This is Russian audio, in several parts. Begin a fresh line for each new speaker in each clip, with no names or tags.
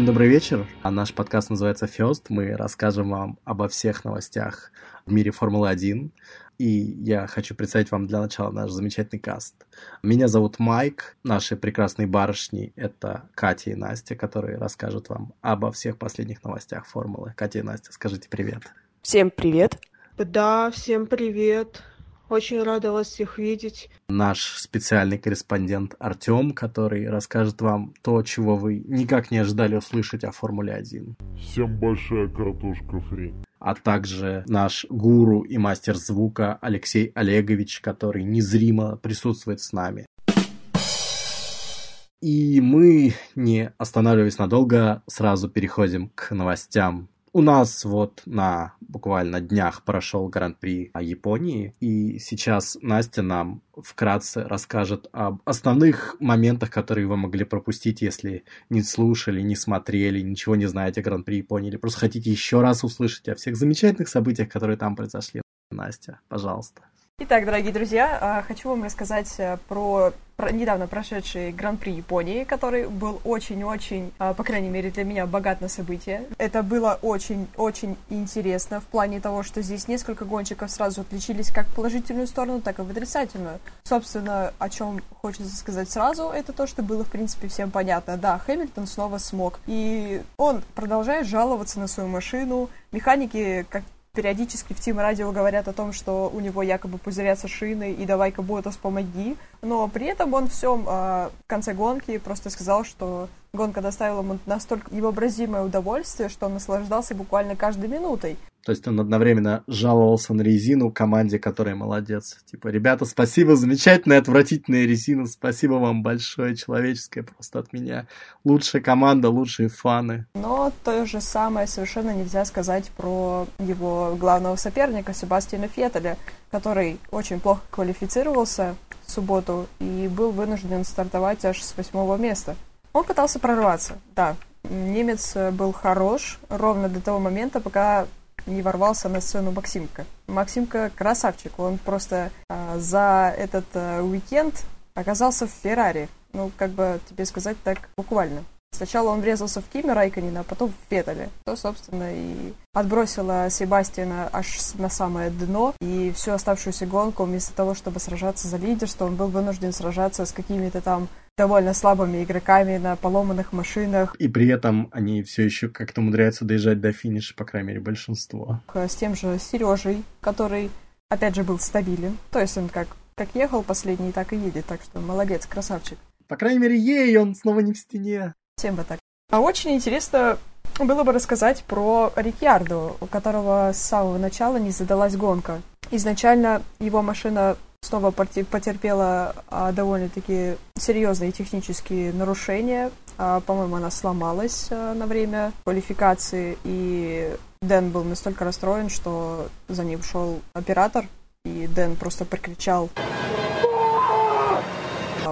Всем добрый вечер. А наш подкаст называется First. Мы расскажем вам обо всех новостях в мире Формулы-1. И я хочу представить вам для начала наш замечательный каст. Меня зовут Майк. Наши прекрасные барышни — это Катя и Настя, которые расскажут вам обо всех последних новостях Формулы. Катя и Настя, скажите привет.
Всем привет.
Да, всем привет. Очень рада вас всех видеть.
Наш специальный корреспондент Артем, который расскажет вам то, чего вы никак не ожидали услышать о Формуле 1.
Всем большая картошка фри.
А также наш гуру и мастер звука Алексей Олегович, который незримо присутствует с нами. И мы, не останавливаясь надолго, сразу переходим к новостям у нас вот на буквально днях прошел Гран-при Японии, и сейчас Настя нам вкратце расскажет об основных моментах, которые вы могли пропустить, если не слушали, не смотрели, ничего не знаете о Гран-при Японии, или просто хотите еще раз услышать о всех замечательных событиях, которые там произошли. Настя, пожалуйста.
Итак, дорогие друзья, а, хочу вам рассказать э, про, про недавно прошедший Гран-при Японии, который был очень-очень, а, по крайней мере для меня, богат на события. Это было очень-очень интересно в плане того, что здесь несколько гонщиков сразу отличились как в положительную сторону, так и в отрицательную. Собственно, о чем хочется сказать сразу, это то, что было, в принципе, всем понятно. Да, Хэмилтон снова смог. И он продолжает жаловаться на свою машину. Механики, как периодически в Тим Радио говорят о том, что у него якобы пузырятся шины, и давай-ка Ботас помоги. Но при этом он всем э, в конце гонки просто сказал, что гонка доставила ему настолько невообразимое удовольствие, что он наслаждался буквально каждой минутой.
То есть он одновременно жаловался на резину команде, которая молодец. Типа, ребята, спасибо, замечательная, отвратительная резина, спасибо вам большое, человеческое просто от меня. Лучшая команда, лучшие фаны.
Но то же самое совершенно нельзя сказать про его главного соперника Себастьяна Феттеля, который очень плохо квалифицировался в субботу и был вынужден стартовать аж с восьмого места. Он пытался прорваться, да. Немец был хорош ровно до того момента, пока не ворвался на сцену Максимка. Максимка красавчик, он просто а, за этот а, уикенд оказался в Феррари. Ну, как бы тебе сказать так буквально. Сначала он врезался в Киме Райконина, а потом в Феттеле. То, собственно, и отбросило Себастьяна аж на самое дно. И всю оставшуюся гонку, вместо того, чтобы сражаться за лидерство, он был вынужден сражаться с какими-то там довольно слабыми игроками на поломанных машинах.
И при этом они все еще как-то умудряются доезжать до финиша, по крайней мере, большинство.
С тем же Сережей, который, опять же, был стабилен. То есть он как, как ехал последний, так и едет. Так что молодец, красавчик.
По крайней мере, ей он снова не в стене.
Всем бы так. А очень интересно было бы рассказать про Рикьярдо, у которого с самого начала не задалась гонка. Изначально его машина снова потерпела а, довольно-таки серьезные технические нарушения. А, по-моему, она сломалась а, на время квалификации, и Дэн был настолько расстроен, что за ним шел оператор, и Дэн просто прикричал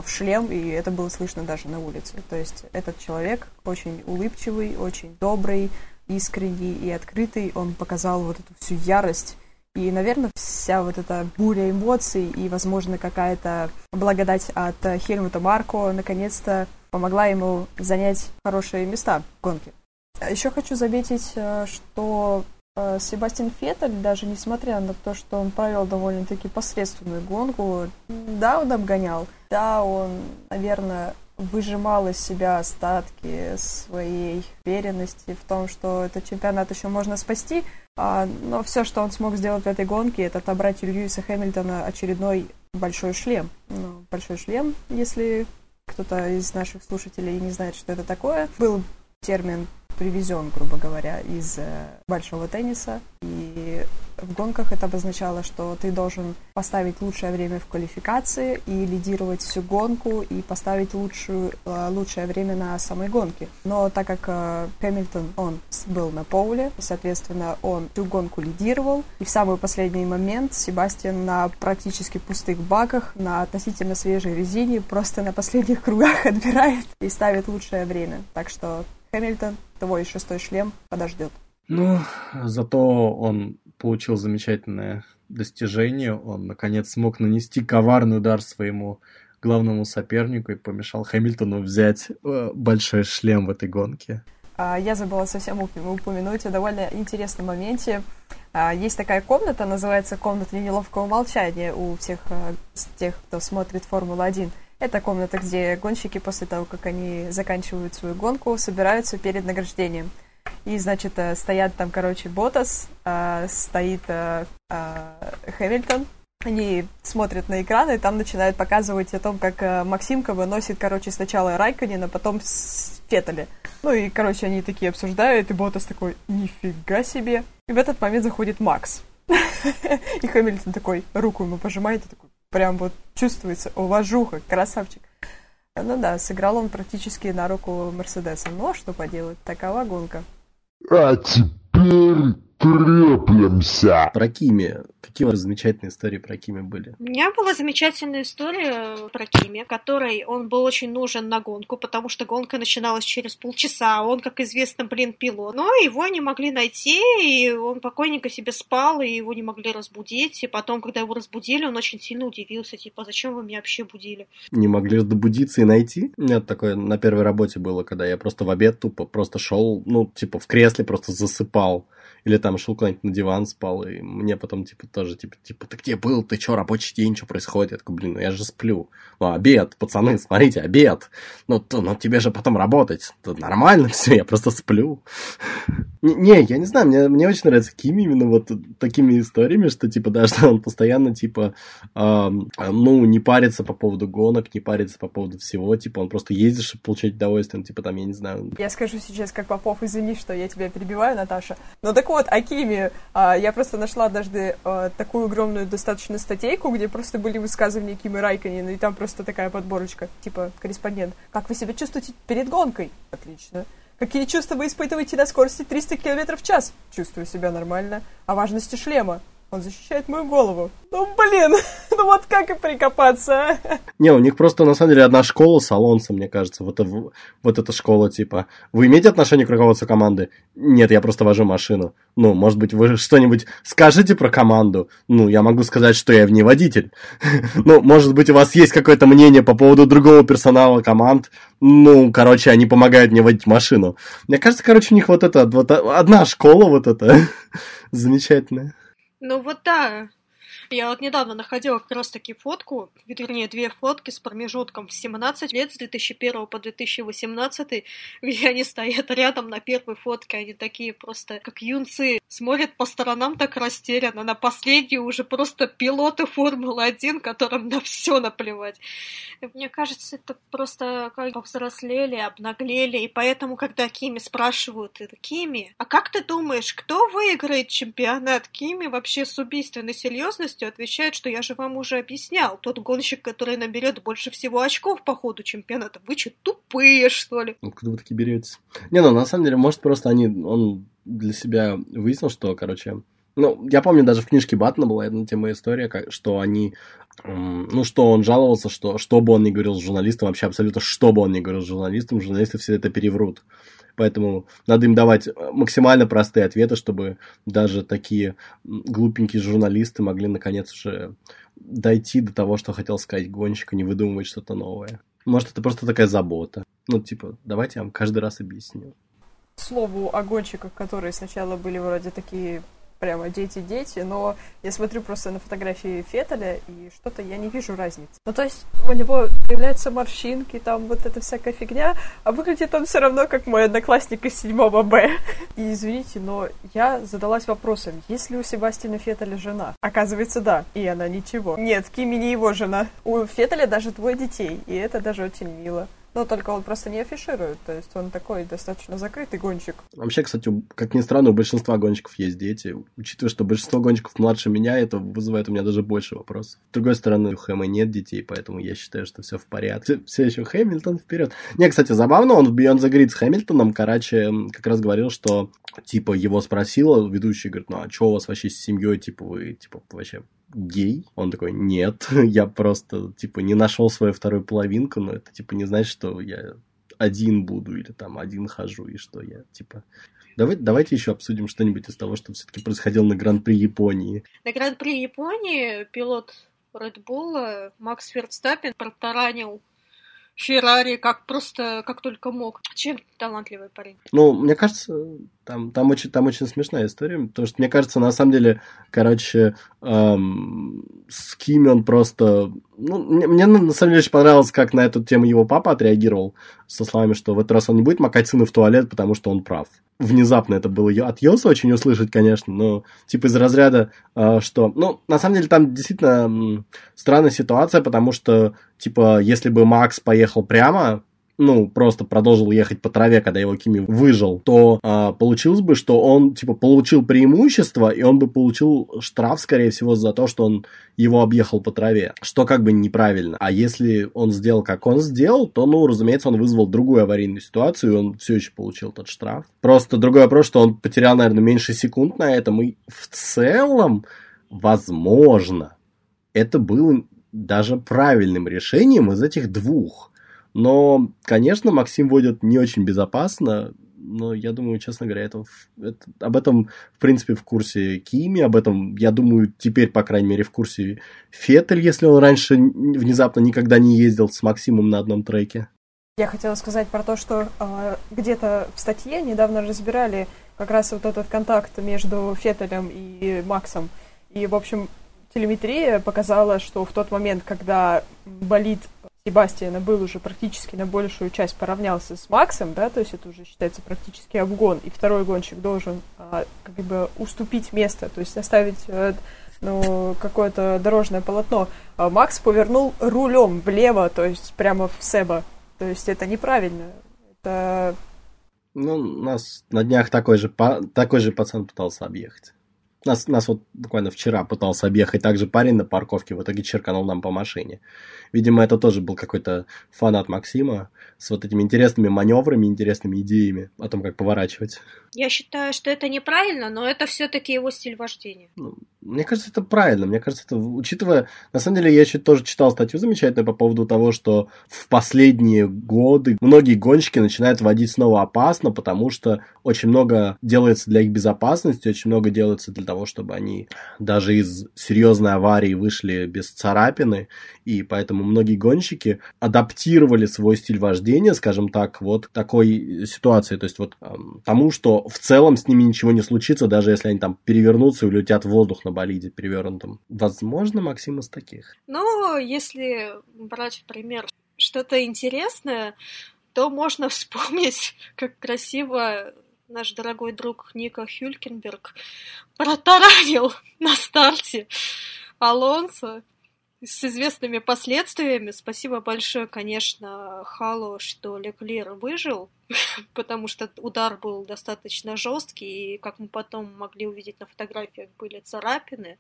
в шлем, и это было слышно даже на улице. То есть этот человек очень улыбчивый, очень добрый, искренний и открытый. Он показал вот эту всю ярость и, наверное, вся вот эта буря эмоций и, возможно, какая-то благодать от Хельмута Марко наконец-то помогла ему занять хорошие места в гонке. Еще хочу заметить, э, что Себастьян Феттель, даже несмотря на то, что он провел довольно-таки посредственную гонку, да, он обгонял, да, он, наверное, выжимал из себя остатки своей уверенности в том, что этот чемпионат еще можно спасти, а, но все, что он смог сделать в этой гонке, это отобрать у Льюиса Хэмилтона очередной большой шлем. Ну, большой шлем, если кто-то из наших слушателей не знает, что это такое, был термин привезен, грубо говоря, из э, большого тенниса. И в гонках это обозначало, что ты должен поставить лучшее время в квалификации и лидировать всю гонку и поставить лучшую, э, лучшее время на самой гонке. Но так как э, Хэмилтон, он был на поле, соответственно, он всю гонку лидировал, и в самый последний момент Себастьян на практически пустых баках, на относительно свежей резине, просто на последних кругах отбирает и ставит лучшее время. Так что Хэмилтон, твой шестой шлем подождет.
Ну, зато он получил замечательное достижение. Он, наконец, смог нанести коварный удар своему главному сопернику и помешал Хэмилтону взять э, большой шлем в этой гонке.
А, я забыла совсем упомянуть о довольно интересном моменте. А, есть такая комната, называется комната неловкого молчания у всех а, тех, кто смотрит Формулу-1. Это комната, где гонщики после того, как они заканчивают свою гонку, собираются перед награждением. И, значит, э, стоят там, короче, Ботас, стоит Хэмилтон, они смотрят на экраны, и там начинают показывать о том, как э, Максимка выносит, короче, сначала Райконина, потом Феттеля. Ну и, короче, они такие обсуждают, и Ботас такой, нифига себе. И в этот момент заходит Макс. И Хэмилтон такой, руку ему пожимает, и такой, прям вот чувствуется, уважуха, красавчик. Ну да, сыграл он практически на руку Мерседеса. Ну а что поделать, такова гонка.
А теперь треплемся.
Про Кими. Какие у вас замечательные истории про Кими были?
У меня была замечательная история про Кими, которой он был очень нужен на гонку, потому что гонка начиналась через полчаса. Он, как известно, блин, пилот. Но его не могли найти, и он покойненько себе спал, и его не могли разбудить. И потом, когда его разбудили, он очень сильно удивился, типа, зачем вы меня вообще будили?
Не могли добудиться и найти? У меня такое на первой работе было, когда я просто в обед тупо просто шел, ну, типа, в кресле просто засыпал или там шел куда-нибудь на диван спал, и мне потом, типа, тоже, типа, типа, ты где был, ты чё, рабочий день, что происходит? Я такой, блин, ну я же сплю. Ну, обед, пацаны, смотрите, обед. Ну, то, ну тебе же потом работать. Тут нормально все, я просто сплю. Не, я не знаю, мне, мне очень нравится Кими именно вот такими историями, что, типа, да, что он постоянно, типа, э, ну, не парится по поводу гонок, не парится по поводу всего, типа, он просто ездит, чтобы получать удовольствие, ну, типа, там, я не знаю.
Я скажу сейчас, как Попов, извини, что я тебя перебиваю, Наташа. Ну, так вот, Акими, а, я просто нашла однажды а, такую огромную достаточно статейку, где просто были высказывания Кимы Райконина, и там просто такая подборочка, типа, корреспондент. Как вы себя чувствуете перед гонкой? Отлично. Какие чувства вы испытываете на скорости 300 км в час? Чувствую себя нормально. О важности шлема. Он защищает мою голову. Ну, блин, ну вот как и прикопаться, а?
Не, у них просто, на самом деле, одна школа с Алонсо, мне кажется. Вот, вот эта школа, типа, вы имеете отношение к руководству команды? Нет, я просто вожу машину. Ну, может быть, вы что-нибудь скажете про команду? Ну, я могу сказать, что я в ней водитель. Ну, может быть, у вас есть какое-то мнение по поводу другого персонала команд? Ну, короче, они помогают мне водить машину. Мне кажется, короче, у них вот это, вот одна школа вот эта замечательная.
Ну вот да, я вот недавно находила как раз-таки фотку, вернее, две фотки с промежутком в 17 лет, с 2001 по 2018, где они стоят рядом на первой фотке, они такие просто как юнцы, смотрят по сторонам так растерянно, на последнюю уже просто пилоты Формулы-1, которым на все наплевать. Мне кажется, это просто как повзрослели, обнаглели, и поэтому, когда Кими спрашивают, это Кими, а как ты думаешь, кто выиграет чемпионат? Кими вообще с убийственной серьезностью полностью отвечает, что я же вам уже объяснял. Тот гонщик, который наберет больше всего очков по ходу чемпионата. Вы что, тупые, что ли?
Откуда вы такие берете? Не, ну, на самом деле, может, просто они, он для себя выяснил, что, короче, ну, я помню, даже в книжке Баттона была одна тема история, как, что они, ну, что он жаловался, что что бы он ни говорил с журналистом, вообще абсолютно что бы он ни говорил с журналистом, журналисты все это переврут. Поэтому надо им давать э, максимально простые ответы, чтобы даже такие глупенькие журналисты могли наконец уже дойти до того, что хотел сказать гонщик, и не выдумывать что-то новое. Может, это просто такая забота. Ну, типа, давайте я вам каждый раз объясню.
Слову о гонщиках, которые сначала были вроде такие прямо дети-дети, но я смотрю просто на фотографии Феттеля, и что-то я не вижу разницы. Ну, то есть у него появляются морщинки, там вот эта всякая фигня, а выглядит он все равно, как мой одноклассник из 7 Б. И извините, но я задалась вопросом, есть ли у Себастьяна Феттеля жена? Оказывается, да, и она ничего. Нет, Кими не его жена. У Феттеля даже двое детей, и это даже очень мило. Ну, только он просто не афиширует, то есть он такой достаточно закрытый гонщик.
Вообще, кстати, как ни странно, у большинства гонщиков есть дети. Учитывая, что большинство гонщиков младше меня, это вызывает у меня даже больше вопросов. С другой стороны, у Хэма нет детей, поэтому я считаю, что все в порядке. Все еще Хэмилтон вперед. Не, кстати, забавно, он в Beyond the Grid с Хэмилтоном, короче, как раз говорил, что, типа, его спросила ведущий, говорит, ну, а что у вас вообще с семьей, типа, вы, типа, вообще гей? Он такой, нет, я просто, типа, не нашел свою вторую половинку, но это, типа, не значит, что я один буду или там один хожу, и что я, типа... Давай, давайте еще обсудим что-нибудь из того, что все-таки происходило на Гран-при Японии.
На Гран-при Японии пилот Red Bull Макс Ферстаппин протаранил Феррари, как просто, как только мог. Чем талантливый парень.
Ну, мне кажется, там, там, очень, там очень смешная история, потому что, мне кажется, на самом деле, короче, эм, Кими он просто... Ну, мне, мне на самом деле очень понравилось, как на эту тему его папа отреагировал, со словами, что в этот раз он не будет макать сына в туалет, потому что он прав. Внезапно это было от Йоса очень услышать, конечно, но типа из разряда, э, что... Ну, на самом деле, там действительно странная ситуация, потому что, типа, если бы Макс поехал прямо, ну, просто продолжил ехать по траве, когда его Кими выжил, то а, получилось бы, что он, типа, получил преимущество, и он бы получил штраф, скорее всего, за то, что он его объехал по траве, что как бы неправильно. А если он сделал, как он сделал, то, ну, разумеется, он вызвал другую аварийную ситуацию, и он все еще получил тот штраф. Просто другой вопрос, что он потерял, наверное, меньше секунд на этом, и в целом, возможно, это было даже правильным решением из этих двух. Но, конечно, Максим водит не очень безопасно, но я думаю, честно говоря, это, это, об этом, в принципе, в курсе Кими, об этом, я думаю, теперь, по крайней мере, в курсе Феттель, если он раньше внезапно никогда не ездил с Максимом на одном треке.
Я хотела сказать про то, что э, где-то в статье недавно разбирали как раз вот этот контакт между Феттелем и Максом. И, в общем, телеметрия показала, что в тот момент, когда болит Себастьяна был уже практически на большую часть поравнялся с Максом, да, то есть это уже считается практически обгон, и второй гонщик должен а, как бы уступить место, то есть оставить а, ну, какое-то дорожное полотно. А Макс повернул рулем влево, то есть прямо в Себа. То есть это неправильно. Это...
Ну, нас на днях такой же, такой же пацан пытался объехать. Нас, нас вот буквально вчера пытался объехать также парень на парковке, в итоге черканул нам по машине. Видимо, это тоже был какой-то фанат Максима с вот этими интересными маневрами, интересными идеями о том, как поворачивать.
Я считаю, что это неправильно, но это все-таки его стиль вождения.
Ну, мне кажется, это правильно. Мне кажется, это, учитывая... На самом деле, я еще тоже читал статью замечательную по поводу того, что в последние годы многие гонщики начинают водить снова опасно, потому что очень много делается для их безопасности, очень много делается для того, чтобы они даже из серьезной аварии вышли без царапины, и поэтому многие гонщики адаптировали свой стиль вождения, скажем так, вот такой ситуации, то есть вот эм, тому, что в целом с ними ничего не случится, даже если они там перевернутся и улетят в воздух на болиде перевернутом. Возможно, Максим из таких.
Ну, если брать в пример что-то интересное, то можно вспомнить, как красиво наш дорогой друг Ника Хюлькенберг протаранил на старте Алонсо с известными последствиями. Спасибо большое, конечно, Халу, что Леклер выжил, потому что удар был достаточно жесткий, и, как мы потом могли увидеть на фотографиях, были царапины.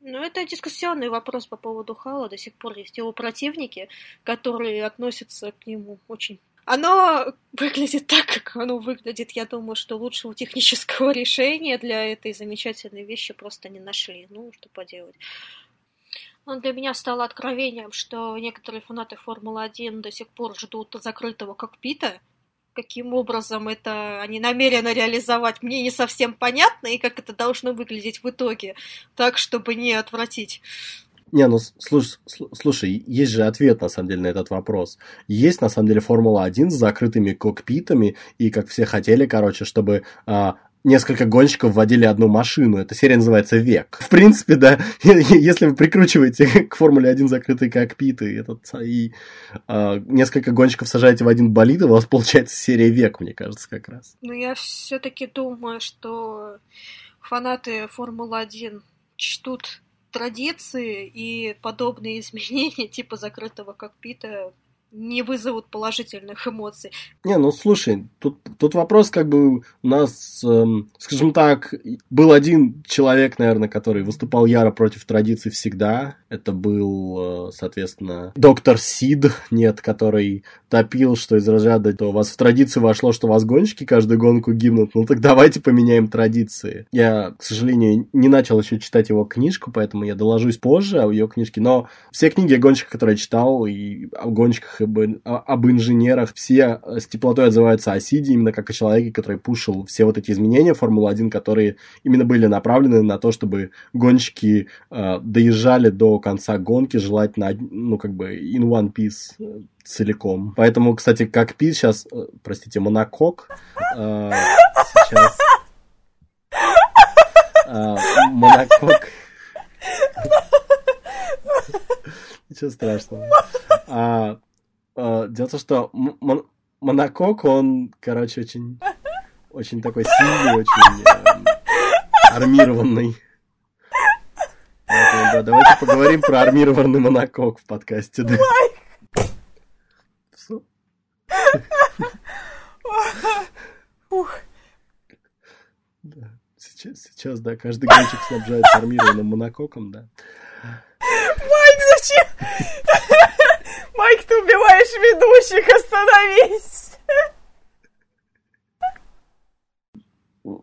Но это дискуссионный вопрос по поводу Хала. До сих пор есть его противники, которые относятся к нему очень оно выглядит так, как оно выглядит. Я думаю, что лучшего технического решения для этой замечательной вещи просто не нашли. Ну, что поделать. Но для меня стало откровением, что некоторые фанаты Формулы-1 до сих пор ждут закрытого кокпита. Каким образом это они намерены реализовать, мне не совсем понятно, и как это должно выглядеть в итоге, так, чтобы не отвратить
не, ну слушай, слушай, есть же ответ на самом деле на этот вопрос. Есть на самом деле Формула-1 с закрытыми кокпитами, и как все хотели, короче, чтобы а, несколько гонщиков водили одну машину. Эта серия называется «Век». В принципе, да, если вы прикручиваете к Формуле 1 закрытые кокпиты этот, и э, несколько гонщиков сажаете в один болид, у вас получается серия «Век», мне кажется, как раз.
Ну, я все-таки думаю, что фанаты Формулы-1 чтут традиции и подобные изменения типа закрытого кокпита не вызовут положительных эмоций.
Не, ну слушай, тут, тут вопрос как бы у нас, эм, скажем так, был один человек, наверное, который выступал яро против традиций всегда. Это был, э, соответственно, доктор Сид, нет, который топил, что из разряда, то у вас в традицию вошло, что у вас гонщики каждую гонку гибнут, ну так давайте поменяем традиции. Я, к сожалению, не начал еще читать его книжку, поэтому я доложусь позже о ее книжке, но все книги о гонщиках, которые я читал, и о гонщиках об, об инженерах. Все с теплотой отзываются о Сиде, именно как о человеке, который пушил все вот эти изменения Формулы-1, которые именно были направлены на то, чтобы гонщики э, доезжали до конца гонки, желательно, ну, как бы, in one piece э, целиком. Поэтому, кстати, как пить сейчас, э, простите, монокок э, сейчас... Э, монокок... Ничего страшного. А, дело в том, что Мон Монокок, он, короче, очень, очень такой сильный, очень э, армированный. Поэтому, да, давайте поговорим про армированный монокок в подкасте. Да. Да. Сейчас, сейчас, да, каждый гонщик снабжается армированным монококом, да.
Майк, зачем? Майк, ты убиваешь ведущих, остановись!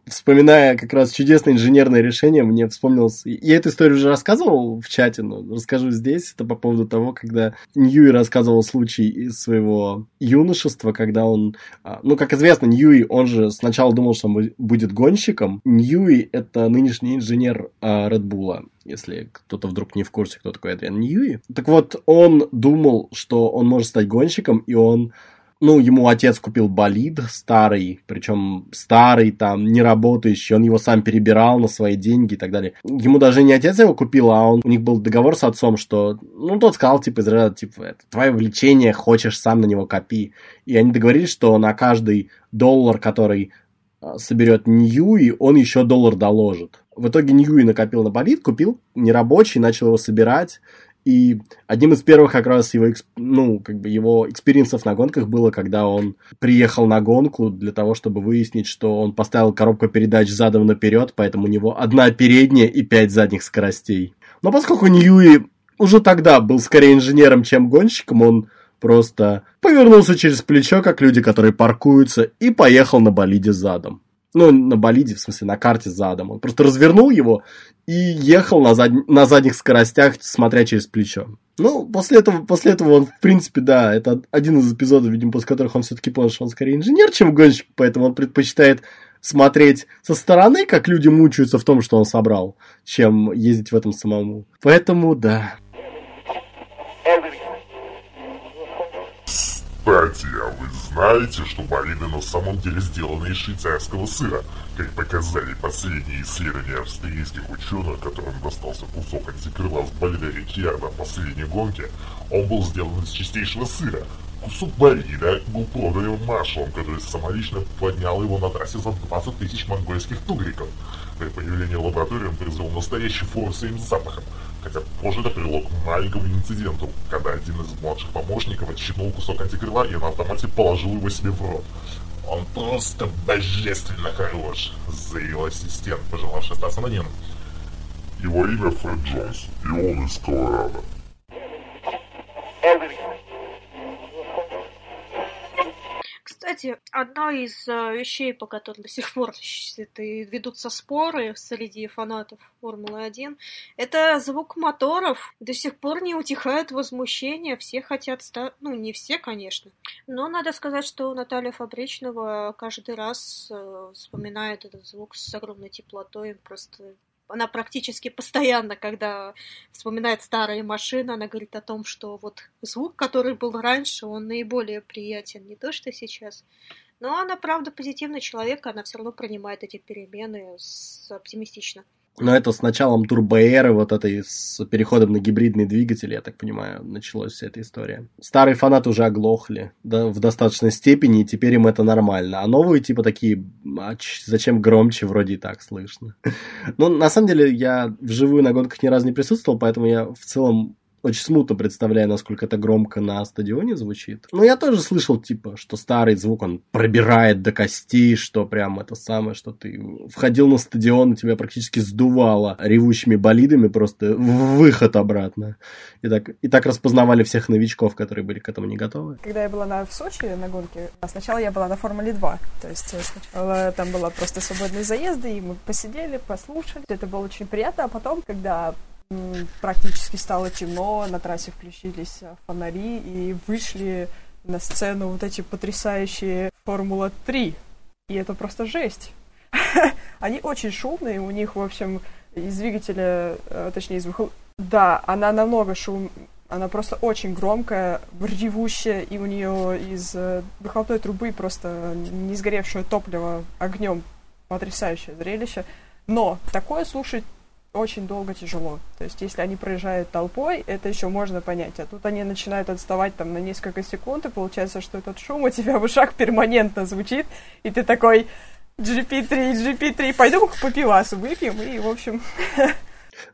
вспоминая как раз чудесное инженерное решение, мне вспомнилось... Я эту историю уже рассказывал в чате, но расскажу здесь. Это по поводу того, когда Ньюи рассказывал случай из своего юношества, когда он... А, ну, как известно, Ньюи, он же сначала думал, что он будет гонщиком. Ньюи — это нынешний инженер Редбула если кто-то вдруг не в курсе, кто такой Эдриан Ньюи. Так вот, он думал, что он может стать гонщиком, и он ну, ему отец купил болид старый, причем старый, там, не работающий, он его сам перебирал на свои деньги и так далее. Ему даже не отец его купил, а он, у них был договор с отцом, что, ну, тот сказал, типа, из ряда, типа, это твое влечение, хочешь, сам на него копи. И они договорились, что на каждый доллар, который а, соберет Ньюи, он еще доллар доложит. В итоге Ньюи накопил на болид, купил нерабочий, начал его собирать, и одним из первых как раз его, ну, как бы его experience ов на гонках было, когда он приехал на гонку для того, чтобы выяснить, что он поставил коробку передач задом наперед, поэтому у него одна передняя и пять задних скоростей. Но поскольку Ньюи уже тогда был скорее инженером, чем гонщиком, он просто повернулся через плечо, как люди, которые паркуются, и поехал на болиде задом. Ну, на болиде, в смысле, на карте задом. Он просто развернул его и ехал на, зад... на задних скоростях, смотря через плечо. Ну, после этого, после этого он, в принципе, да, это один из эпизодов, видимо, после которых он все-таки понял, что он скорее инженер, чем гонщик, поэтому он предпочитает смотреть со стороны, как люди мучаются в том, что он собрал, чем ездить в этом самому. Поэтому, да.
Кстати, а вы знаете, что болиды на самом деле сделаны из швейцарского сыра? Как показали последние исследования австрийских ученых, которым достался кусок антикрыла с болида Рикьярда в последней гонке, он был сделан из чистейшего сыра. Кусок болида был продан маршалом, который самолично поднял его на трассе за 20 тысяч монгольских тугриков. При появлении лаборатории он произвел настоящий фурор своим запахом, хотя позже это привело к маленькому инциденту, когда один из младших помощников отщипнул кусок антикрыла и на автомате положил его себе в рот. «Он просто божественно хорош», — заявил ассистент, пожелавший остаться нем. Его имя Фред Джонс, и он из Колорадо.
Кстати, одна из э, вещей, по которым до сих пор ведутся споры среди фанатов Формулы-1, это звук моторов. До сих пор не утихает возмущение, все хотят стать... Ну, не все, конечно. Но надо сказать, что Наталья Фабричного каждый раз э, вспоминает этот звук с огромной теплотой, просто она практически постоянно, когда вспоминает старые машины, она говорит о том, что вот звук, который был раньше, он наиболее приятен, не то, что сейчас. Но она, правда, позитивный человек, она все равно принимает эти перемены с... оптимистично.
Но это с началом турбоэры, вот этой с переходом на гибридный двигатель, я так понимаю, началась вся эта история. Старые фанаты уже оглохли да, в достаточной степени, и теперь им это нормально. А новые типа такие, а зачем громче, вроде и так слышно. Ну, на самом деле, я вживую на гонках ни разу не присутствовал, поэтому я в целом очень смутно представляю, насколько это громко на стадионе звучит. Но я тоже слышал, типа, что старый звук, он пробирает до костей, что прям это самое, что ты входил на стадион, и тебя практически сдувало ревущими болидами, просто выход обратно. И так, и так распознавали всех новичков, которые были к этому не готовы.
Когда я была на, в Сочи на гонке, сначала я была на Формуле 2. То есть э, сначала там была просто свободные заезды, и мы посидели, послушали. Это было очень приятно. А потом, когда практически стало темно, на трассе включились а, фонари и вышли на сцену вот эти потрясающие Формула-3. И это просто жесть. Они очень шумные, у них, в общем, из двигателя, э, точнее, из выхлопа... Да, она намного шум... Она просто очень громкая, ревущая, и у нее из э, выхлопной трубы просто не сгоревшее топливо огнем. Потрясающее зрелище. Но такое слушать очень долго тяжело. То есть, если они проезжают толпой, это еще можно понять. А тут они начинают отставать там на несколько секунд, и получается, что этот шум у тебя в ушах перманентно звучит, и ты такой GP3, GP3, пойду по пивасу выпьем, и, в общем...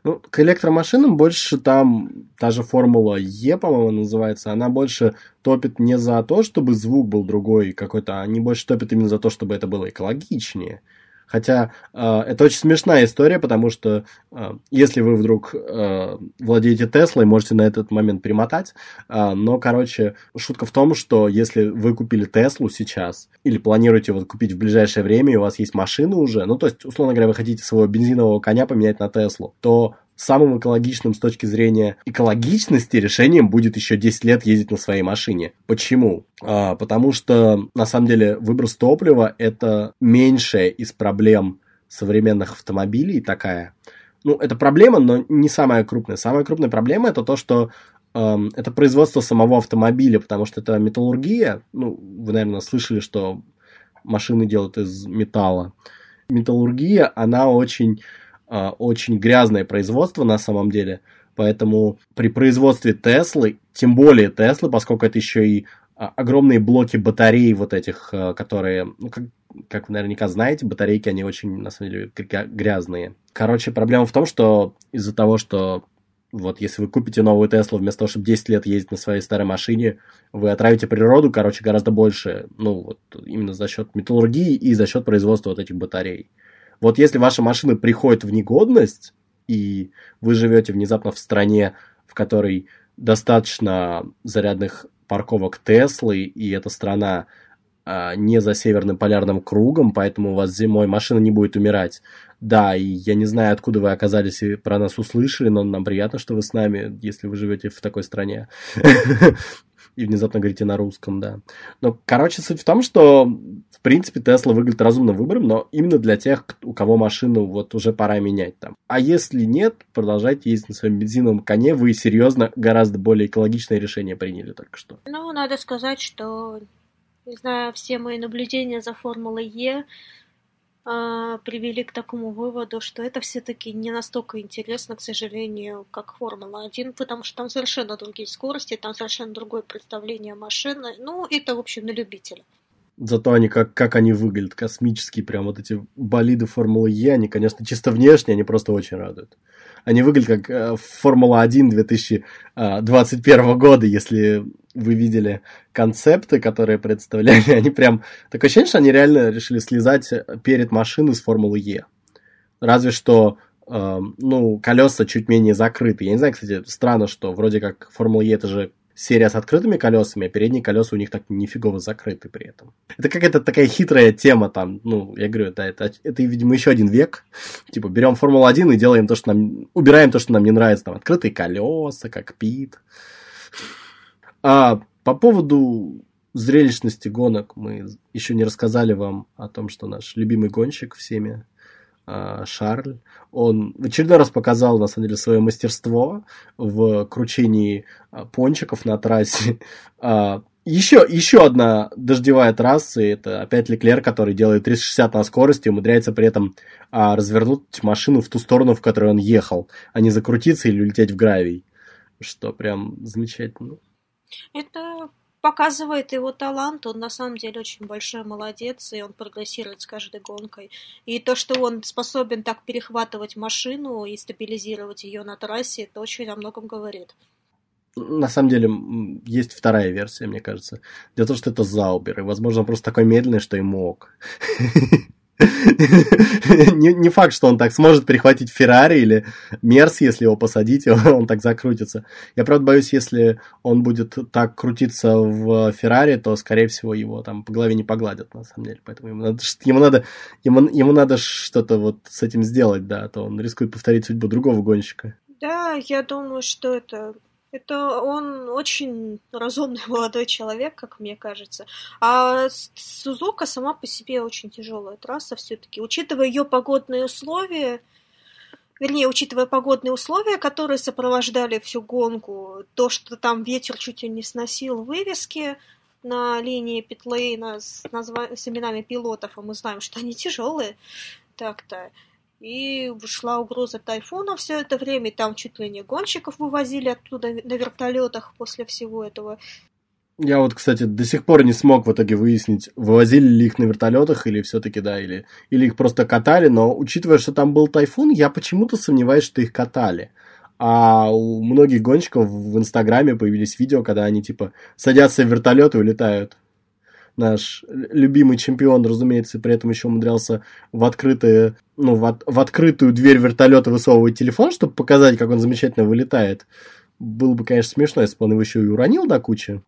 Ну, к электромашинам больше там та же формула Е, по-моему, называется, она больше топит не за то, чтобы звук был другой какой-то, они больше топят именно за то, чтобы это было экологичнее. Хотя э, это очень смешная история, потому что э, если вы вдруг э, владеете Теслой, можете на этот момент примотать. Э, но, короче, шутка в том, что если вы купили Теслу сейчас или планируете вот купить в ближайшее время, и у вас есть машина уже, ну, то есть, условно говоря, вы хотите своего бензинового коня поменять на Теслу, то самым экологичным с точки зрения экологичности решением будет еще 10 лет ездить на своей машине. Почему? А, потому что, на самом деле, выброс топлива – это меньшая из проблем современных автомобилей такая. Ну, это проблема, но не самая крупная. Самая крупная проблема – это то, что э, это производство самого автомобиля, потому что это металлургия. Ну, вы, наверное, слышали, что машины делают из металла. Металлургия, она очень очень грязное производство на самом деле. Поэтому при производстве Теслы, тем более Теслы, поскольку это еще и а, огромные блоки батарей вот этих, а, которые, ну, как, как вы наверняка знаете, батарейки, они очень, на самом деле, грязные. Короче, проблема в том, что из-за того, что вот если вы купите новую Теслу, вместо того, чтобы 10 лет ездить на своей старой машине, вы отравите природу, короче, гораздо больше, ну, вот именно за счет металлургии и за счет производства вот этих батарей. Вот если ваша машина приходит в негодность, и вы живете внезапно в стране, в которой достаточно зарядных парковок Теслы, и эта страна а, не за северным полярным кругом, поэтому у вас зимой машина не будет умирать. Да, и я не знаю, откуда вы оказались и про нас услышали, но нам приятно, что вы с нами, если вы живете в такой стране. И внезапно говорите на русском, да. Но, короче, суть в том, что принципе, Тесла выглядит разумным выбором, но именно для тех, у кого машину вот уже пора менять там. А если нет, продолжайте ездить на своем бензиновом коне, вы серьезно гораздо более экологичное решение приняли только что.
Ну, надо сказать, что, не знаю, все мои наблюдения за Формулой Е привели к такому выводу, что это все-таки не настолько интересно, к сожалению, как Формула-1, потому что там совершенно другие скорости, там совершенно другое представление машины. Ну, это, в общем, на любителя.
Зато они как, как они выглядят, космические, прям вот эти болиды Формулы Е, они, конечно, чисто внешне, они просто очень радуют. Они выглядят как э, Формула-1 2021 года, если вы видели концепты, которые представляли, они прям... Такое ощущение, что они реально решили слезать перед машиной с Формулы Е. Разве что э, ну, колеса чуть менее закрыты. Я не знаю, кстати, странно, что вроде как Формула Е это же серия с открытыми колесами, а передние колеса у них так нифигово закрыты при этом. Это какая-то такая хитрая тема там, ну, я говорю, да, это, это, видимо, еще один век. Типа, берем Формулу-1 и делаем то, что нам... Убираем то, что нам не нравится, там, открытые колеса, как Пит. А по поводу зрелищности гонок мы еще не рассказали вам о том, что наш любимый гонщик всеми Шарль. Он в очередной раз показал, на самом деле, свое мастерство в кручении а, пончиков на трассе. Еще, а, еще одна дождевая трасса, и это опять Леклер, который делает 360 на скорости, умудряется при этом а, развернуть машину в ту сторону, в которой он ехал, а не закрутиться или улететь в гравий. Что прям замечательно.
Это показывает его талант, он на самом деле очень большой молодец, и он прогрессирует с каждой гонкой. И то, что он способен так перехватывать машину и стабилизировать ее на трассе, это очень о многом говорит.
На самом деле, есть вторая версия, мне кажется. Дело в том, что это Заубер, и, возможно, он просто такой медленный, что и мог. не, не факт, что он так сможет перехватить Феррари или Мерс, если его посадить, он так закрутится. Я, правда, боюсь, если он будет так крутиться в Феррари, то, скорее всего, его там по голове не погладят, на самом деле. Поэтому ему надо, ему надо, ему, ему надо что-то вот с этим сделать, да, а то он рискует повторить судьбу другого гонщика.
Да, я думаю, что это это он очень разумный молодой человек, как мне кажется. А Сузука сама по себе очень тяжелая трасса все-таки. Учитывая ее погодные условия, вернее, учитывая погодные условия, которые сопровождали всю гонку, то, что там ветер чуть ли не сносил вывески на линии питлейна с, назва... с именами пилотов, а мы знаем, что они тяжелые, так-то и шла угроза тайфуна все это время, и там чуть ли не гонщиков вывозили оттуда на вертолетах после всего этого.
Я вот, кстати, до сих пор не смог в итоге выяснить, вывозили ли их на вертолетах или все-таки да, или, или их просто катали, но учитывая, что там был тайфун, я почему-то сомневаюсь, что их катали. А у многих гонщиков в Инстаграме появились видео, когда они типа садятся в вертолет и улетают наш любимый чемпион, разумеется, при этом еще умудрялся в открытые, ну, в, от, в открытую дверь вертолета высовывать телефон, чтобы показать, как он замечательно вылетает. Было бы, конечно, смешно, если бы он его еще и уронил до кучи.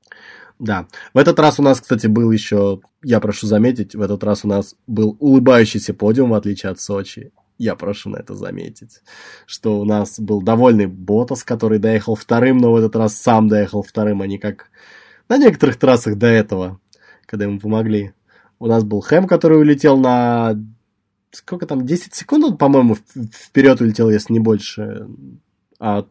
Да. В этот раз у нас, кстати, был еще, я прошу заметить, в этот раз у нас был улыбающийся подиум, в отличие от Сочи. Я прошу на это заметить, что у нас был довольный Ботас, который доехал вторым, но в этот раз сам доехал вторым, а не как на некоторых трассах до этого когда ему помогли. У нас был Хэм, который улетел на... Сколько там? 10 секунд он, по-моему, вперед улетел, если не больше. От,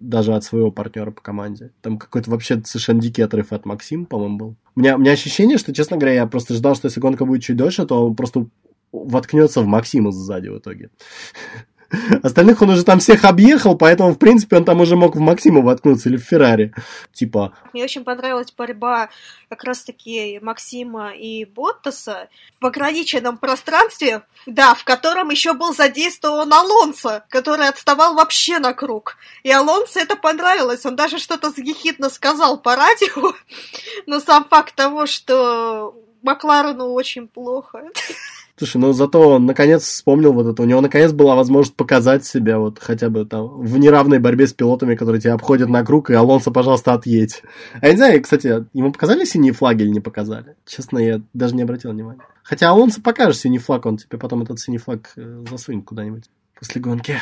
даже от своего партнера по команде. Там какой-то вообще совершенно дикий отрыв от Максима, по-моему, был. У меня, у меня ощущение, что, честно говоря, я просто ждал, что если гонка будет чуть дольше, то он просто воткнется в Максима сзади в итоге. Остальных он уже там всех объехал, поэтому, в принципе, он там уже мог в Максима воткнуться или в Феррари. Типа...
Мне очень понравилась борьба как раз-таки Максима и Боттаса в ограниченном пространстве, да, в котором еще был задействован Алонсо, который отставал вообще на круг. И Алонсо это понравилось, он даже что-то ехидно сказал по радио, но сам факт того, что Макларену очень плохо.
Слушай, ну зато он наконец вспомнил вот это. У него наконец была возможность показать себя вот хотя бы там в неравной борьбе с пилотами, которые тебя обходят на круг, и Алонсо, пожалуйста, отъедь. А я не знаю, кстати, ему показали синие флаги или не показали? Честно, я даже не обратил внимания. Хотя Алонсо покажет синий флаг, он тебе потом этот синий флаг э, засунет куда-нибудь после гонки.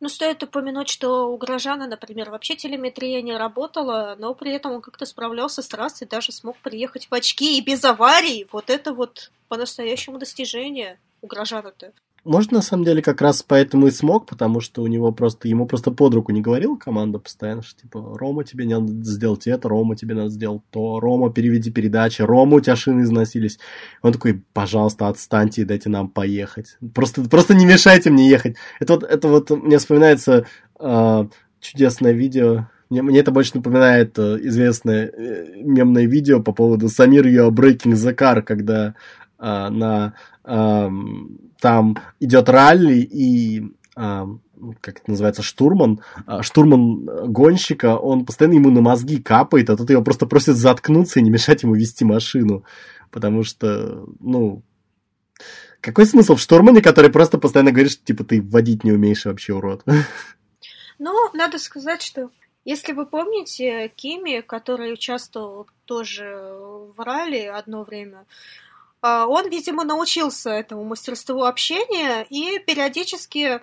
Ну, стоит упомянуть, что у Грожана, например, вообще телеметрия не работала, но при этом он как-то справлялся с трассой, даже смог приехать в очки и без аварий. Вот это вот по-настоящему достижение у Грожана-то.
Может, на самом деле, как раз поэтому и смог, потому что у него просто, ему просто под руку не говорила команда постоянно, что типа, Рома, тебе надо сделать это, Рома, тебе надо сделать то, Рома, переведи передачи, Рома, у тебя шины износились. Он такой, пожалуйста, отстаньте и дайте нам поехать. Просто, просто не мешайте мне ехать. Это вот, это вот мне вспоминается э, чудесное видео, мне, мне это больше напоминает э, известное э, мемное видео по поводу Самир Йо Breaking the Car, когда э, на там идет ралли и как это называется, штурман, а, штурман гонщика, он постоянно ему на мозги капает, а тут его просто просит заткнуться и не мешать ему вести машину. Потому что, ну, какой смысл в штурмане, который просто постоянно говорит, что, типа, ты водить не умеешь вообще, урод?
Ну, надо сказать, что если вы помните, Кими, который участвовал тоже в ралли одно время, он, видимо, научился этому мастерству общения и периодически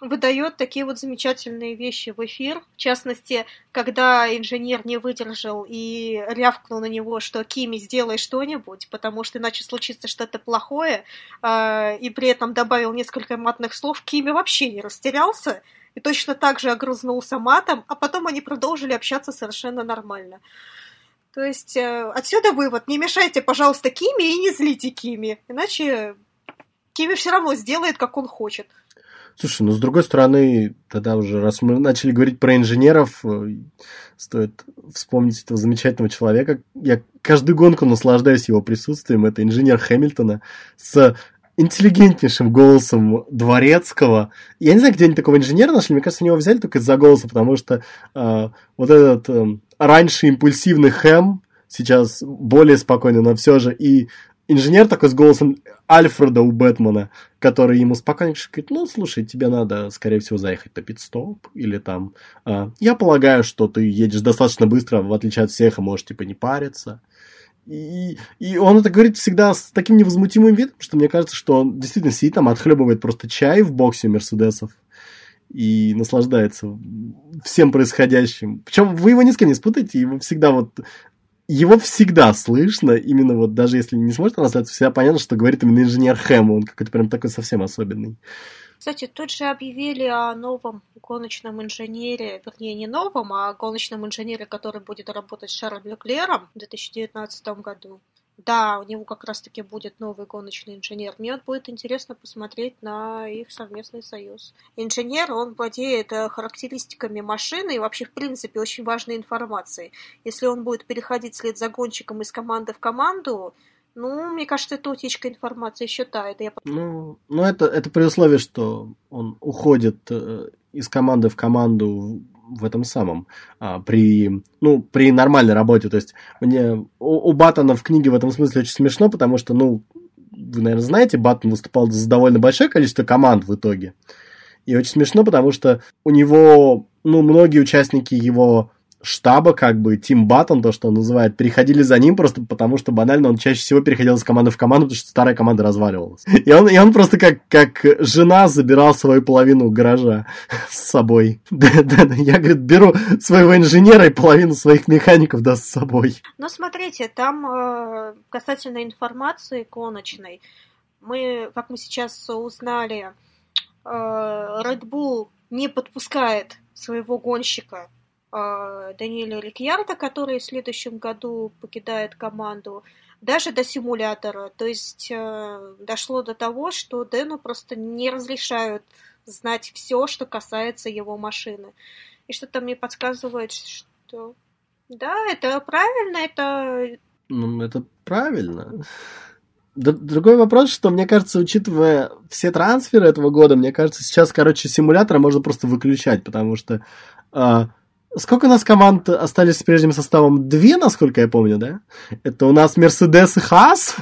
выдает такие вот замечательные вещи в эфир. В частности, когда инженер не выдержал и рявкнул на него, что Кими, сделай что-нибудь, потому что иначе случится что-то плохое, а, и при этом добавил несколько матных слов, Кими вообще не растерялся и точно так же огрызнулся матом, а потом они продолжили общаться совершенно нормально. То есть э, отсюда вывод. Не мешайте, пожалуйста, Кими и не злите Кими. Иначе Кими все равно сделает, как он хочет.
Слушай, ну с другой стороны, тогда уже, раз мы начали говорить про инженеров, э, стоит вспомнить этого замечательного человека. Я каждую гонку наслаждаюсь его присутствием. Это инженер Хэмилтона с интеллигентнейшим голосом Дворецкого. Я не знаю, где они такого инженера нашли. Мне кажется, него взяли только из-за голоса, потому что э, вот этот э, раньше импульсивный Хэм, сейчас более спокойный, но все же, и инженер такой с голосом Альфреда у Бэтмена, который ему спокойно говорит, ну, слушай, тебе надо, скорее всего, заехать на пит-стоп, или там, э, я полагаю, что ты едешь достаточно быстро, в отличие от всех, и можешь, типа, не париться. И, и он это говорит всегда с таким невозмутимым видом, что мне кажется, что он действительно сидит там, отхлебывает просто чай в боксе Мерседесов и наслаждается всем происходящим. Причем вы его ни с кем не спутаете, его всегда вот его всегда слышно, именно вот даже если не сможет трансляцию, всегда понятно, что говорит именно инженер Хэм, он какой-то прям такой совсем особенный.
Кстати, тут же объявили о новом гоночном инженере, вернее, не новом, а гоночном инженере, который будет работать с Шарлем Леклером в 2019 году. Да, у него как раз-таки будет новый гоночный инженер. Мне вот будет интересно посмотреть на их совместный союз. Инженер, он владеет э, характеристиками машины и вообще, в принципе, очень важной информацией. Если он будет переходить вслед за гонщиком из команды в команду, ну, мне кажется, это утечка информации считает. Я...
Ну, ну это, это при условии, что он уходит э, из команды в команду в этом самом, а, при, ну, при нормальной работе. То есть мне у, у Баттона в книге в этом смысле очень смешно, потому что, ну, вы, наверное, знаете, Баттон выступал за довольно большое количество команд в итоге. И очень смешно, потому что у него, ну, многие участники его штаба, как бы, Тим Баттон, то, что он называет, переходили за ним просто потому, что банально он чаще всего переходил из команды в команду, потому что старая команда разваливалась. И он, и он просто как, как жена забирал свою половину гаража с собой. Да, да, да, я, говорит, беру своего инженера и половину своих механиков да с собой.
Ну, смотрите, там э, касательно информации гоночной, мы, как мы сейчас узнали, э, Red Bull не подпускает своего гонщика Даниэля Рикьярда, который в следующем году покидает команду, даже до симулятора. То есть э, дошло до того, что Дэну просто не разрешают знать все, что касается его машины. И что-то мне подсказывает, что да, это правильно, это...
Ну, это правильно. Другой вопрос, что мне кажется, учитывая все трансферы этого года, мне кажется, сейчас, короче, симулятора можно просто выключать, потому что э, Сколько у нас команд остались с прежним составом? Две, насколько я помню, да? Это у нас Мерседес и Хас.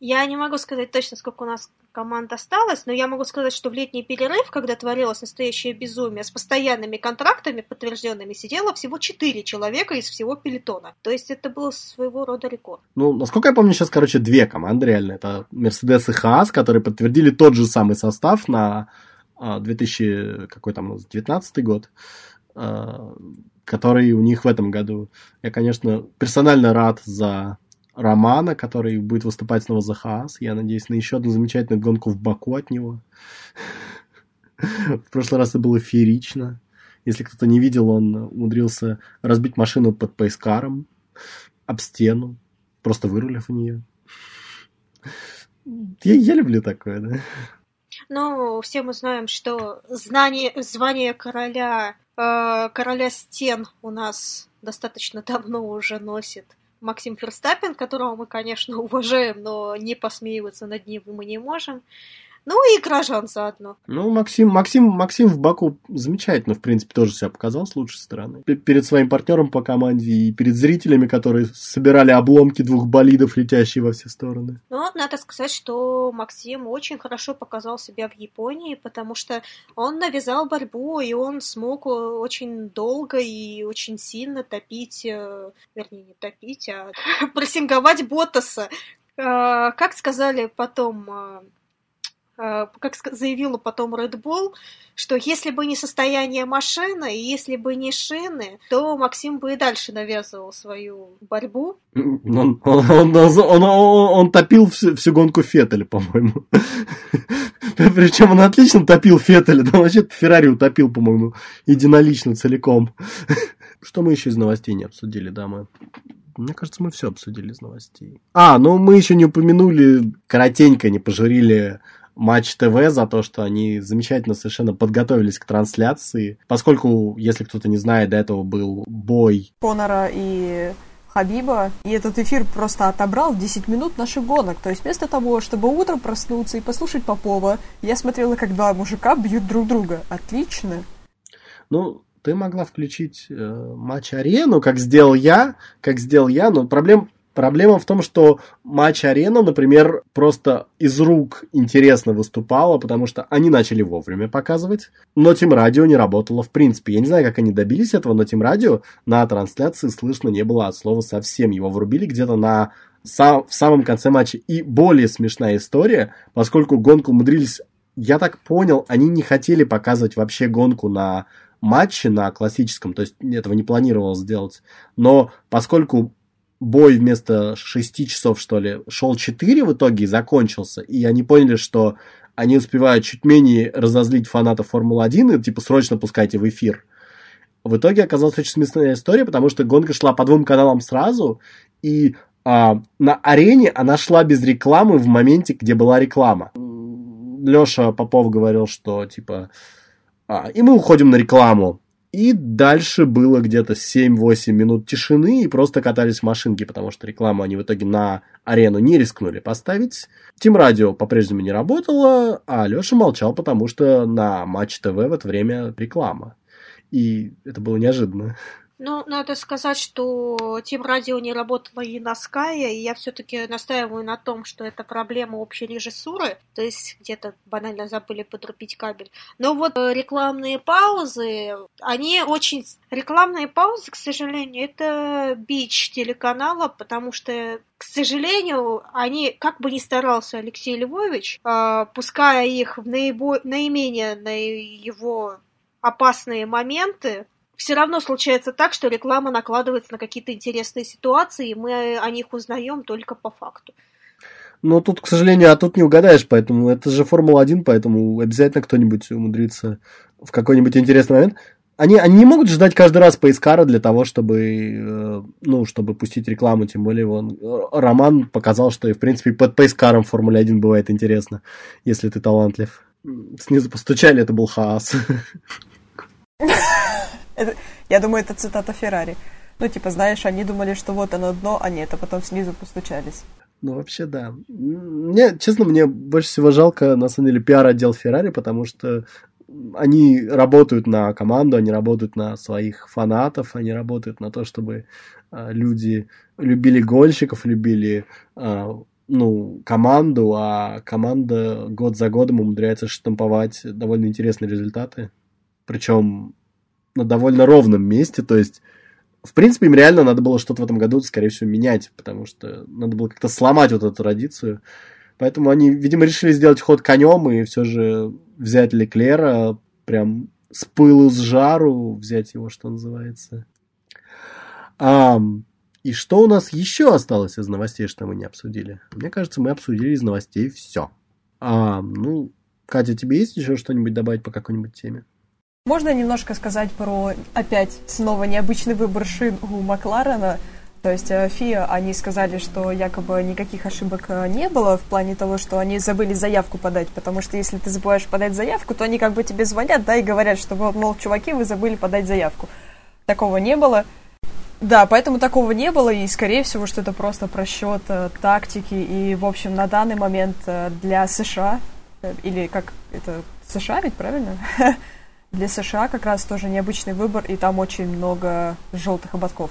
Я не могу сказать точно, сколько у нас команд осталось, но я могу сказать, что в летний перерыв, когда творилось настоящее безумие, с постоянными контрактами подтвержденными сидело всего четыре человека из всего пелетона. То есть это был своего рода рекорд.
Ну, насколько я помню, сейчас, короче, две команды реально. Это Мерседес и Хас, которые подтвердили тот же самый состав на 2000, а, какой там у нас, 19 год а, который у них в этом году. Я, конечно, персонально рад за Романа, который будет выступать снова за Хаас. Я надеюсь на еще одну замечательную гонку в Баку от него. В прошлый раз это было феерично. Если кто-то не видел, он умудрился разбить машину под пейскаром об стену, просто вырулив в нее. Я, я люблю такое, да.
Ну, все мы знаем, что знание, звание короля короля стен у нас достаточно давно уже носит Максим Ферстаппин, которого мы, конечно, уважаем, но не посмеиваться над ним мы не можем. Ну и Кражан заодно.
Ну, Максим, Максим, Максим в Баку замечательно, в принципе, тоже себя показал с лучшей стороны. Перед своим партнером по команде и перед зрителями, которые собирали обломки двух болидов, летящие во все стороны.
Ну, надо сказать, что Максим очень хорошо показал себя в Японии, потому что он навязал борьбу, и он смог очень долго и очень сильно топить, э, вернее, не топить, а прессинговать Ботаса. Э, как сказали потом Э, как заявила потом Red Bull, что если бы не состояние машины, и если бы не шины, то Максим бы и дальше навязывал свою борьбу.
Он, он, он, он, он топил всю, всю гонку Феттеля, по-моему. Причем он отлично топил Феттеля, да, вообще Феррари утопил, по-моему, единолично целиком. Что мы еще из новостей не обсудили, дамы? Мне кажется, мы все обсудили из новостей. А, ну мы еще не упомянули, коротенько не пожурили Матч ТВ за то, что они замечательно совершенно подготовились к трансляции. Поскольку, если кто-то не знает, до этого был бой
Конора и Хабиба, и этот эфир просто отобрал 10 минут наших гонок. То есть вместо того, чтобы утром проснуться и послушать Попова, я смотрела, как два мужика бьют друг друга. Отлично.
Ну, ты могла включить э, матч-арену, как сделал я, как сделал я, но проблем Проблема в том, что матч-арена, например, просто из рук интересно выступала, потому что они начали вовремя показывать, но Тим Радио не работало в принципе. Я не знаю, как они добились этого, но Тим Радио на трансляции слышно не было от слова совсем. Его врубили где-то на сам, в самом конце матча. И более смешная история, поскольку гонку умудрились я так понял, они не хотели показывать вообще гонку на матче, на классическом, то есть этого не планировалось сделать. Но поскольку бой вместо 6 часов, что ли, шел 4 в итоге и закончился, и они поняли, что они успевают чуть менее разозлить фанатов Формулы-1 и, типа, срочно пускайте в эфир. В итоге оказалась очень смешная история, потому что гонка шла по двум каналам сразу, и а, на арене она шла без рекламы в моменте, где была реклама. Леша Попов говорил, что типа а, и мы уходим на рекламу. И дальше было где-то 7-8 минут тишины, и просто катались машинки, потому что рекламу они в итоге на арену не рискнули поставить. Тим Радио по-прежнему не работало, а Леша молчал, потому что на Матч ТВ в это время реклама. И это было неожиданно.
Ну, надо сказать, что Тим Радио не работало и на Sky, и я все-таки настаиваю на том, что это проблема общей режиссуры, то есть где-то банально забыли подрубить кабель. Но вот э, рекламные паузы, они очень... Рекламные паузы, к сожалению, это бич телеканала, потому что к сожалению, они, как бы ни старался Алексей Львович, э, пуская их в наибо... наименее на его опасные моменты, все равно случается так, что реклама накладывается на какие-то интересные ситуации, и мы о них узнаем только по факту.
Ну, тут, к сожалению, а тут не угадаешь, поэтому это же Формула-1, поэтому обязательно кто-нибудь умудрится в какой-нибудь интересный момент. Они, они не могут ждать каждый раз поискара для того, чтобы, э, ну, чтобы пустить рекламу, тем более он, Роман показал, что, и, в принципе, под поискаром в Формуле 1 бывает интересно, если ты талантлив. Снизу постучали, это был хаос.
Я думаю, это цитата Феррари. Ну, типа, знаешь, они думали, что вот оно дно, а нет, а потом снизу постучались.
Ну, вообще, да. Мне, честно, мне больше всего жалко, на самом деле, пиар-отдел Феррари, потому что они работают на команду, они работают на своих фанатов, они работают на то, чтобы э, люди любили гольщиков, любили э, ну, команду, а команда год за годом умудряется штамповать довольно интересные результаты. Причем на довольно ровном месте, то есть в принципе, им реально надо было что-то в этом году, скорее всего, менять, потому что надо было как-то сломать вот эту традицию. Поэтому они, видимо, решили сделать ход конем и все же взять Леклера прям с пылу, с жару, взять его, что называется. А, и что у нас еще осталось из новостей, что мы не обсудили? Мне кажется, мы обсудили из новостей все. А, ну, Катя, тебе есть еще что-нибудь добавить по какой-нибудь теме?
Можно немножко сказать про, опять, снова необычный выбор шин у Макларена. То есть э, ФИА, они сказали, что якобы никаких ошибок э, не было в плане того, что они забыли заявку подать, потому что если ты забываешь подать заявку, то они как бы тебе звонят, да, и говорят, что мол, чуваки, вы забыли подать заявку. Такого не было. Да, поэтому такого не было, и, скорее всего, что это просто просчет э, тактики, и, в общем, на данный момент для США, или как это, США ведь, правильно? Для США как раз тоже необычный выбор, и там очень много желтых ободков.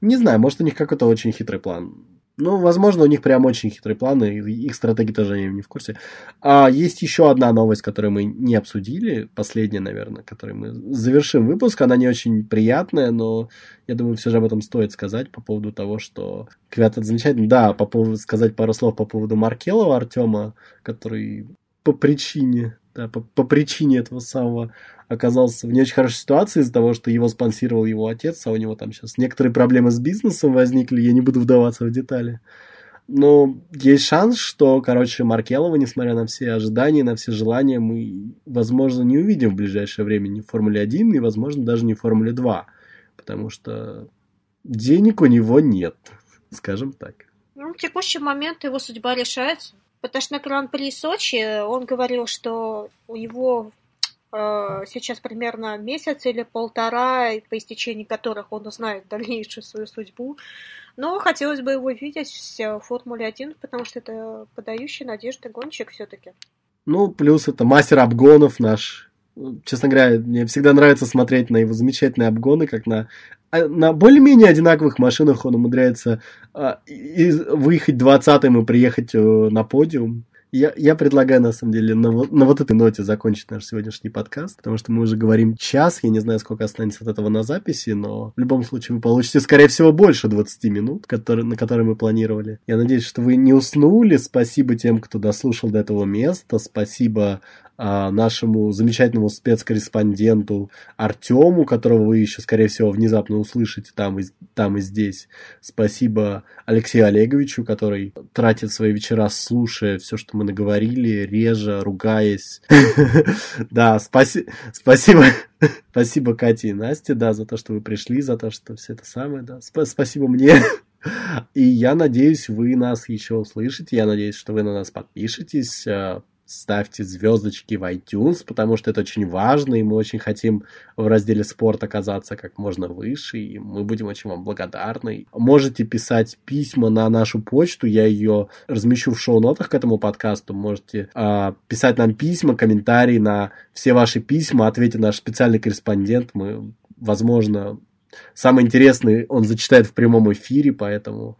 Не знаю, может, у них какой-то очень хитрый план. Ну, возможно, у них прям очень хитрый план, и их стратегии тоже я не в курсе. А есть еще одна новость, которую мы не обсудили, последняя, наверное, которой мы завершим выпуск. Она не очень приятная, но я думаю, все же об этом стоит сказать по поводу того, что Квят замечательно. Да, по поводу сказать пару слов по поводу Маркелова Артема, который по причине да, по, по причине этого самого оказался в не очень хорошей ситуации из-за того, что его спонсировал его отец, а у него там сейчас некоторые проблемы с бизнесом возникли, я не буду вдаваться в детали. Но есть шанс, что, короче, Маркелова, несмотря на все ожидания, на все желания, мы, возможно, не увидим в ближайшее время ни в Формуле 1, и, возможно, даже не в Формуле 2, потому что денег у него нет, скажем так.
Ну, в текущий момент его судьба решается. Потому что на Гран-при Сочи он говорил, что у него э, сейчас примерно месяц или полтора, по истечении которых он узнает дальнейшую свою судьбу. Но хотелось бы его видеть в Формуле 1, потому что это подающий надежды гонщик все-таки.
Ну, плюс это мастер обгонов наш. Честно говоря, мне всегда нравится смотреть на его замечательные обгоны, как на а на более-менее одинаковых машинах он умудряется а, и, выехать 20-м и приехать э, на подиум. Я, я предлагаю, на самом деле, на, на вот этой ноте закончить наш сегодняшний подкаст, потому что мы уже говорим час, я не знаю, сколько останется от этого на записи, но в любом случае вы получите, скорее всего, больше 20 минут, которые, на которые мы планировали. Я надеюсь, что вы не уснули. Спасибо тем, кто дослушал до этого места. Спасибо нашему замечательному спецкорреспонденту Артему, которого вы еще, скорее всего, внезапно услышите там и, там и здесь. Спасибо Алексею Олеговичу, который тратит свои вечера, слушая все, что мы наговорили, реже, ругаясь. Да, спасибо. Спасибо Кате и Насте, да, за то, что вы пришли, за то, что все это самое, да. Спасибо мне. И я надеюсь, вы нас еще услышите. Я надеюсь, что вы на нас подпишетесь а, ставьте звездочки в iTunes, потому что это очень важно, и мы очень хотим в разделе спорт оказаться как можно выше, и мы будем очень вам благодарны. Можете писать письма на нашу почту, я ее размещу в шоу-нотах к этому подкасту, можете э, писать нам письма, комментарии на все ваши письма, ответит наш специальный корреспондент, мы, возможно, самый интересный он зачитает в прямом эфире, поэтому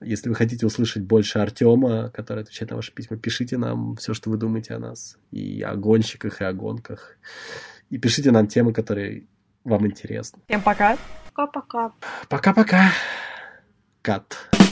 если вы хотите услышать больше Артема, который отвечает на ваши письма, пишите нам все, что вы думаете о нас. И о гонщиках, и о гонках. И пишите нам темы, которые вам интересны.
Всем пока.
Пока-пока.
Пока-пока. Кат.